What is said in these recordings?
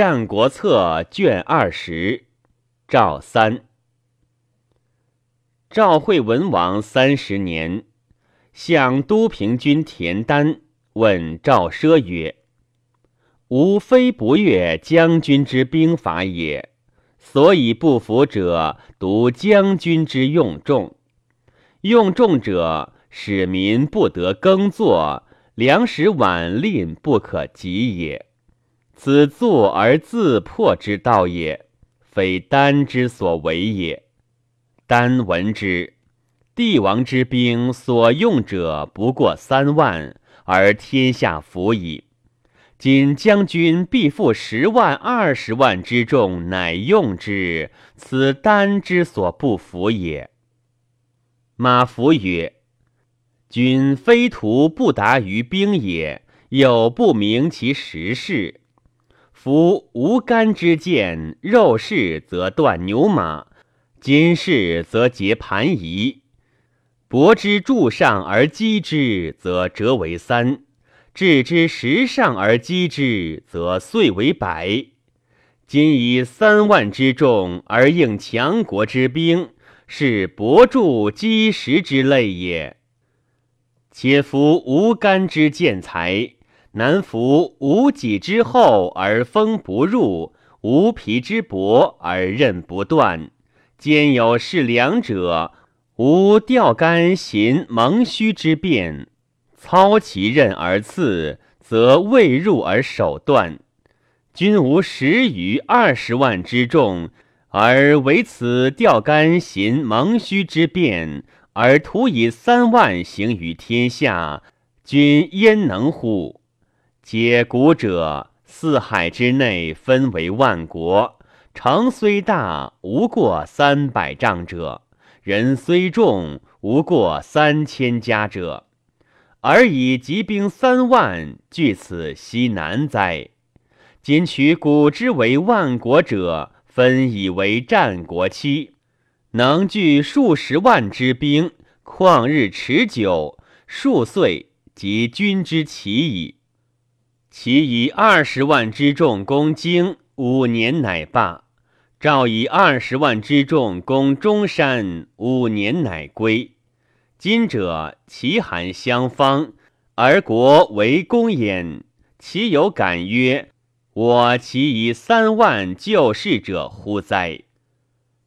战国策》卷二十，赵三。赵惠文王三十年，向都平君田丹问赵奢曰：“吾非不悦将军之兵法也，所以不服者，独将军之用众。用众者，使民不得耕作，粮食晚吝不可及也。”此作而自破之道也，非丹之所为也。丹闻之，帝王之兵所用者不过三万，而天下服矣。今将军必负十万、二十万之众，乃用之，此丹之所不服也。马服曰：“君非徒不达于兵也，又不明其实事。”夫无干之剑，肉势则断牛马，金势则结盘夷。帛之柱上而击之，则折为三；置之石上而击之，则碎为百。今以三万之众而应强国之兵，是帛柱击石之类也。且夫无干之剑才。南服无己之厚而风不入，无皮之薄而刃不断。兼有是两者，无钓竿行蒙虚之变。操其刃而刺，则未入而手断。君无十余二十万之众，而为此钓竿行蒙虚之变，而徒以三万行于天下，君焉能乎？解古者，四海之内分为万国，城虽大，无过三百丈者；人虽众，无过三千家者。而以集兵三万，据此西难哉？今取古之为万国者，分以为战国期，能聚数十万之兵，旷日持久，数岁即君之齐矣。其以二十万之众攻荆，五年乃罢；赵以二十万之众攻中山，五年乃归。今者齐韩相方，而国为公焉，其有感曰：“我其以三万救世者乎哉？”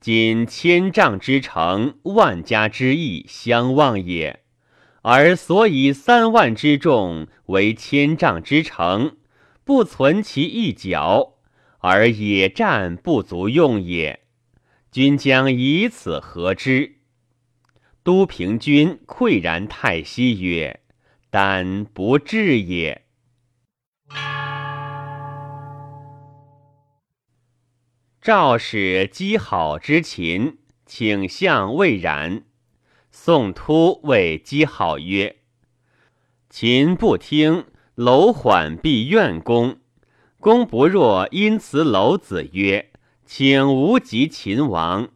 今千丈之城，万家之邑相望也。而所以三万之众为千丈之城，不存其一角，而野战不足用也。君将以此何之？都平君喟然叹息曰：“但不至也。”赵使积好之秦，请相魏然。宋突谓姬好曰：“秦不听，楼缓必怨公。公不若因此楼子曰：‘请无及秦王。’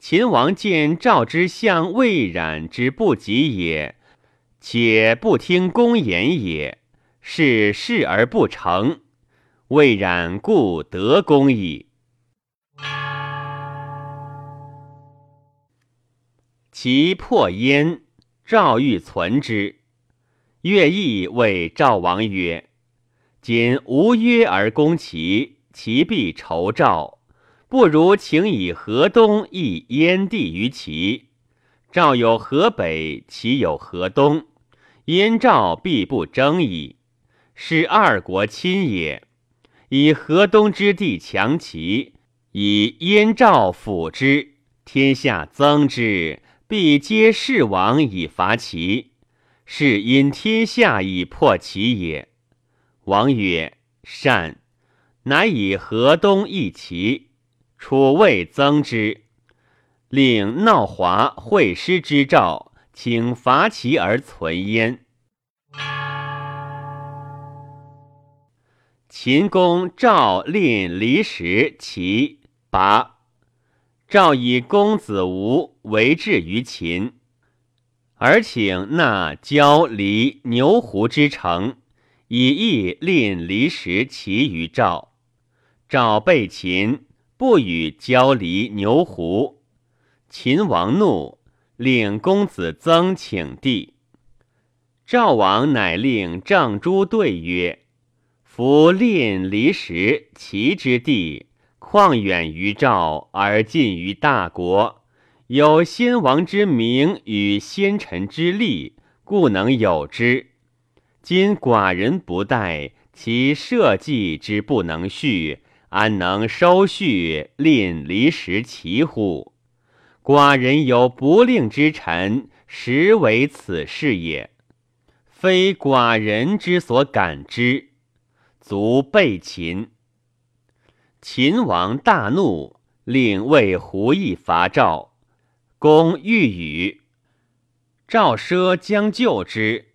秦王见赵之相魏冉之不及也，且不听公言也，是事而不成。魏冉故得公矣。”其破燕，赵欲存之。乐毅谓赵王曰：“今无约而攻齐，齐必仇赵。不如请以河东易燕地于齐。赵有河北，齐有河东，燕赵必不争矣。是二国亲也。以河东之地强齐，以燕赵辅之，天下增之。”必皆士王以伐齐，是因天下以破齐也。王曰：“善。”乃以河东易齐，楚魏增之，令闹华会师之兆，请伐齐而存焉。秦公赵令离石齐拔。赵以公子吴为质于秦，而请纳交离牛胡之城，以义令离石齐于赵。赵被秦，不与交离牛胡。秦王怒，令公子增请帝。赵王乃令郑诸对曰：“夫令离时，齐之地，况远于赵而近于大国，有先王之名与先臣之力，故能有之。今寡人不待，其社稷之不能续，安能收续令离时齐乎？”寡人有不令之臣，实为此事也，非寡人之所感之。卒备秦。秦王大怒，令魏胡邑伐赵，公欲与。赵奢将救之，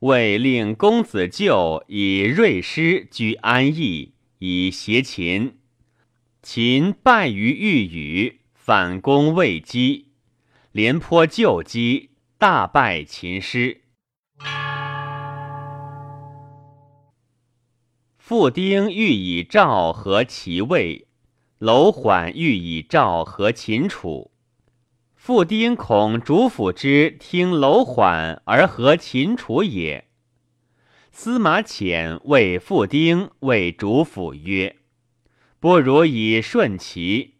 魏令公子纠以锐师居安邑，以挟秦。秦败于豫语。反攻魏击，廉颇救击，大败秦师。傅丁欲以赵和齐魏，楼缓欲以赵和秦楚。傅丁恐主府之听楼缓而和秦楚也。司马潜谓傅丁谓主府曰：“不如以顺齐。”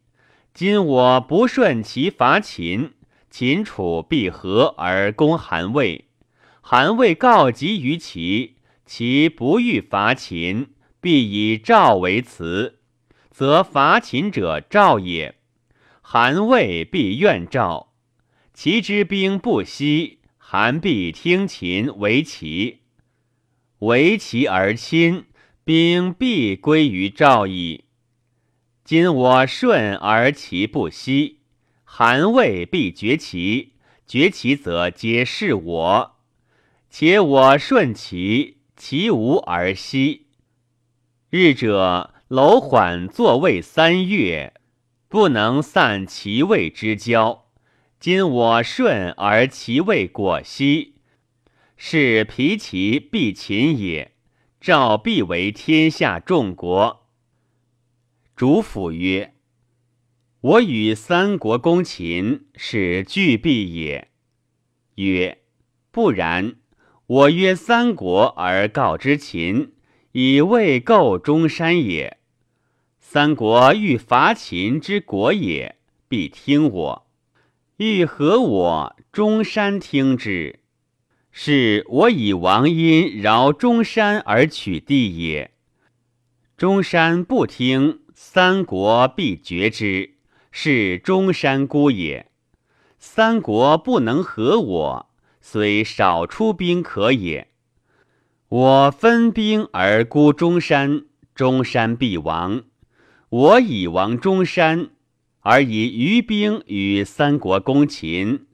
今我不顺其伐秦，秦楚必和而攻韩魏。韩魏告急于齐，其不欲伐秦，必以赵为辞，则伐秦者赵也。韩魏必怨赵，齐之兵不息，韩必听秦为齐，为齐而亲，兵必归于赵矣。今我顺而其不息，韩魏必绝其，绝其则皆是我。且我顺其，其无而息。日者楼缓坐位三月，不能散其位之交。今我顺而其位果息，是疲其必秦也。赵必为天下众国。主辅曰：“我与三国攻秦，是拒必也。”曰：“不然。我约三国而告之秦，以未构中山也。三国欲伐秦之国也，必听我；欲和我，中山听之。是我以王殷饶中山而取地也。中山不听。”三国必绝之，是中山孤也。三国不能和我，虽少出兵可也。我分兵而孤中山，中山必亡。我以亡中山，而以余兵与三国攻秦，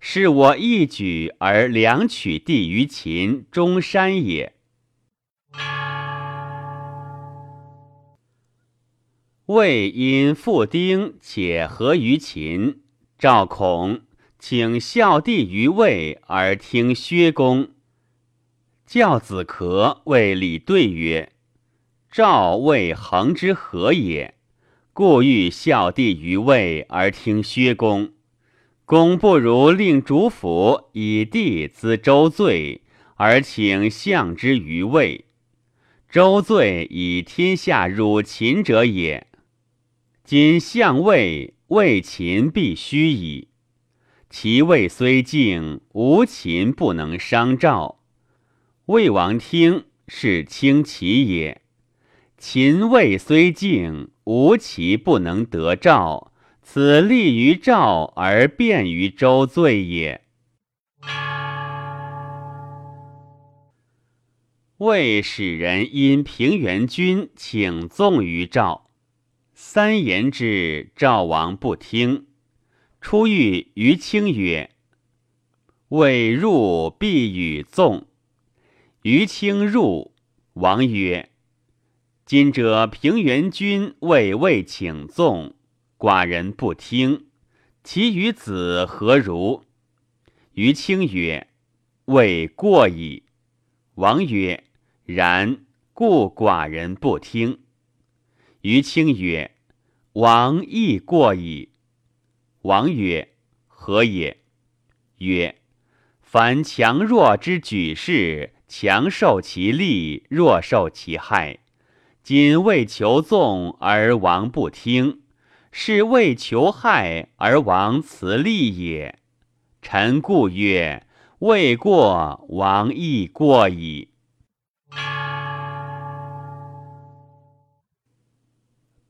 是我一举而两取地于秦中山也。魏因复丁，且合于秦。赵恐，请孝弟于魏而听薛公。教子可谓李对曰：“赵魏恒之何也？故欲孝弟于魏而听薛公。公不如令主府以地资周罪，而请相之于魏。周罪以天下辱秦者也。”今相魏，魏秦必虚矣。其魏虽敬，无秦不能伤赵。魏王听，是轻齐也。秦魏虽敬，无其不能得赵。此利于赵而便于周罪也。魏使人因平原君请纵于赵。三言之，赵王不听。出狱于卿曰：“未入，必与纵。”于卿入，王曰：“今者平原君为魏请纵，寡人不听，其与子何如？”于卿曰：“未过矣。”王曰：“然，故寡人不听。”于清曰：“王亦过矣。”王曰：“何也？”曰：“凡强弱之举事，强受其利，弱受其害。今为求纵而王不听，是为求害而王辞利也。臣故曰：未过，王亦过矣。”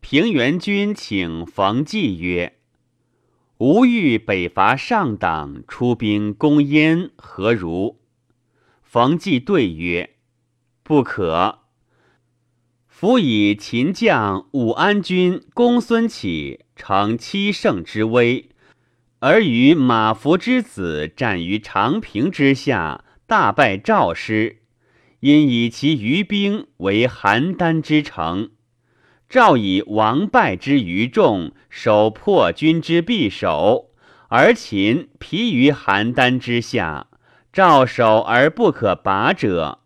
平原君请冯骥曰：“吾欲北伐上党，出兵攻燕，何如？”冯骥对曰：“不可。夫以秦将武安君公孙启成七胜之威，而与马服之子战于长平之下，大败赵师，因以其余兵为邯郸之城。”赵以王败之余众，守破军之匕首，而秦疲于邯郸之下。赵守而不可拔者，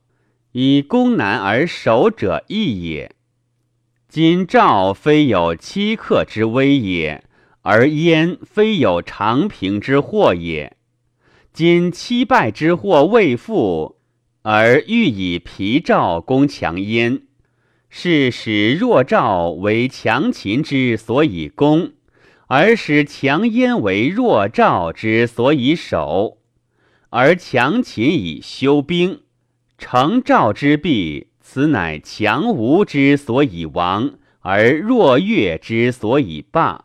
以攻难而守者易也。今赵非有欺客之威也，而燕非有长平之祸也。今七败之祸未复，而欲以疲赵攻强燕。是使弱赵为强秦之所以攻，而使强燕为弱赵之所以守，而强秦以修兵，成赵之弊。此乃强吴之所以亡，而弱越之所以霸。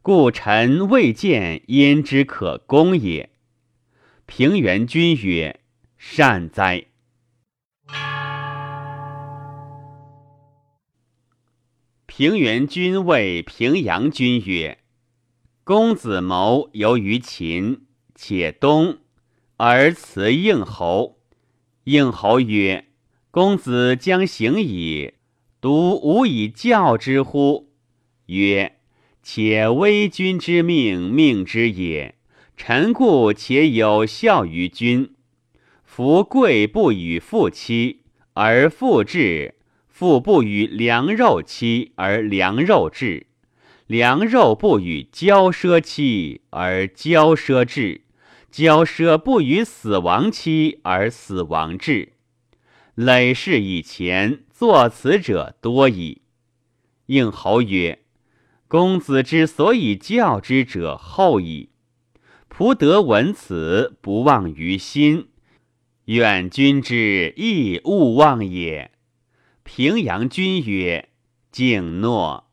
故臣未见燕之可攻也。平原君曰：“善哉。”平原君谓平阳君曰：“公子谋游于秦，且东而辞应侯。应侯曰：‘公子将行矣，独无以教之乎？’曰：‘且威君之命，命之也。臣故且有效于君。夫贵不与妇妻，而妇至。’”父不与良肉妻而良肉质，良肉不与骄奢妻而骄奢质，骄奢不与死亡期而死亡至。累世以前作此者多矣。应侯曰：“公子之所以教之者厚矣。仆得闻此，不忘于心。愿君之亦勿忘也。”平阳君曰：“敬诺。”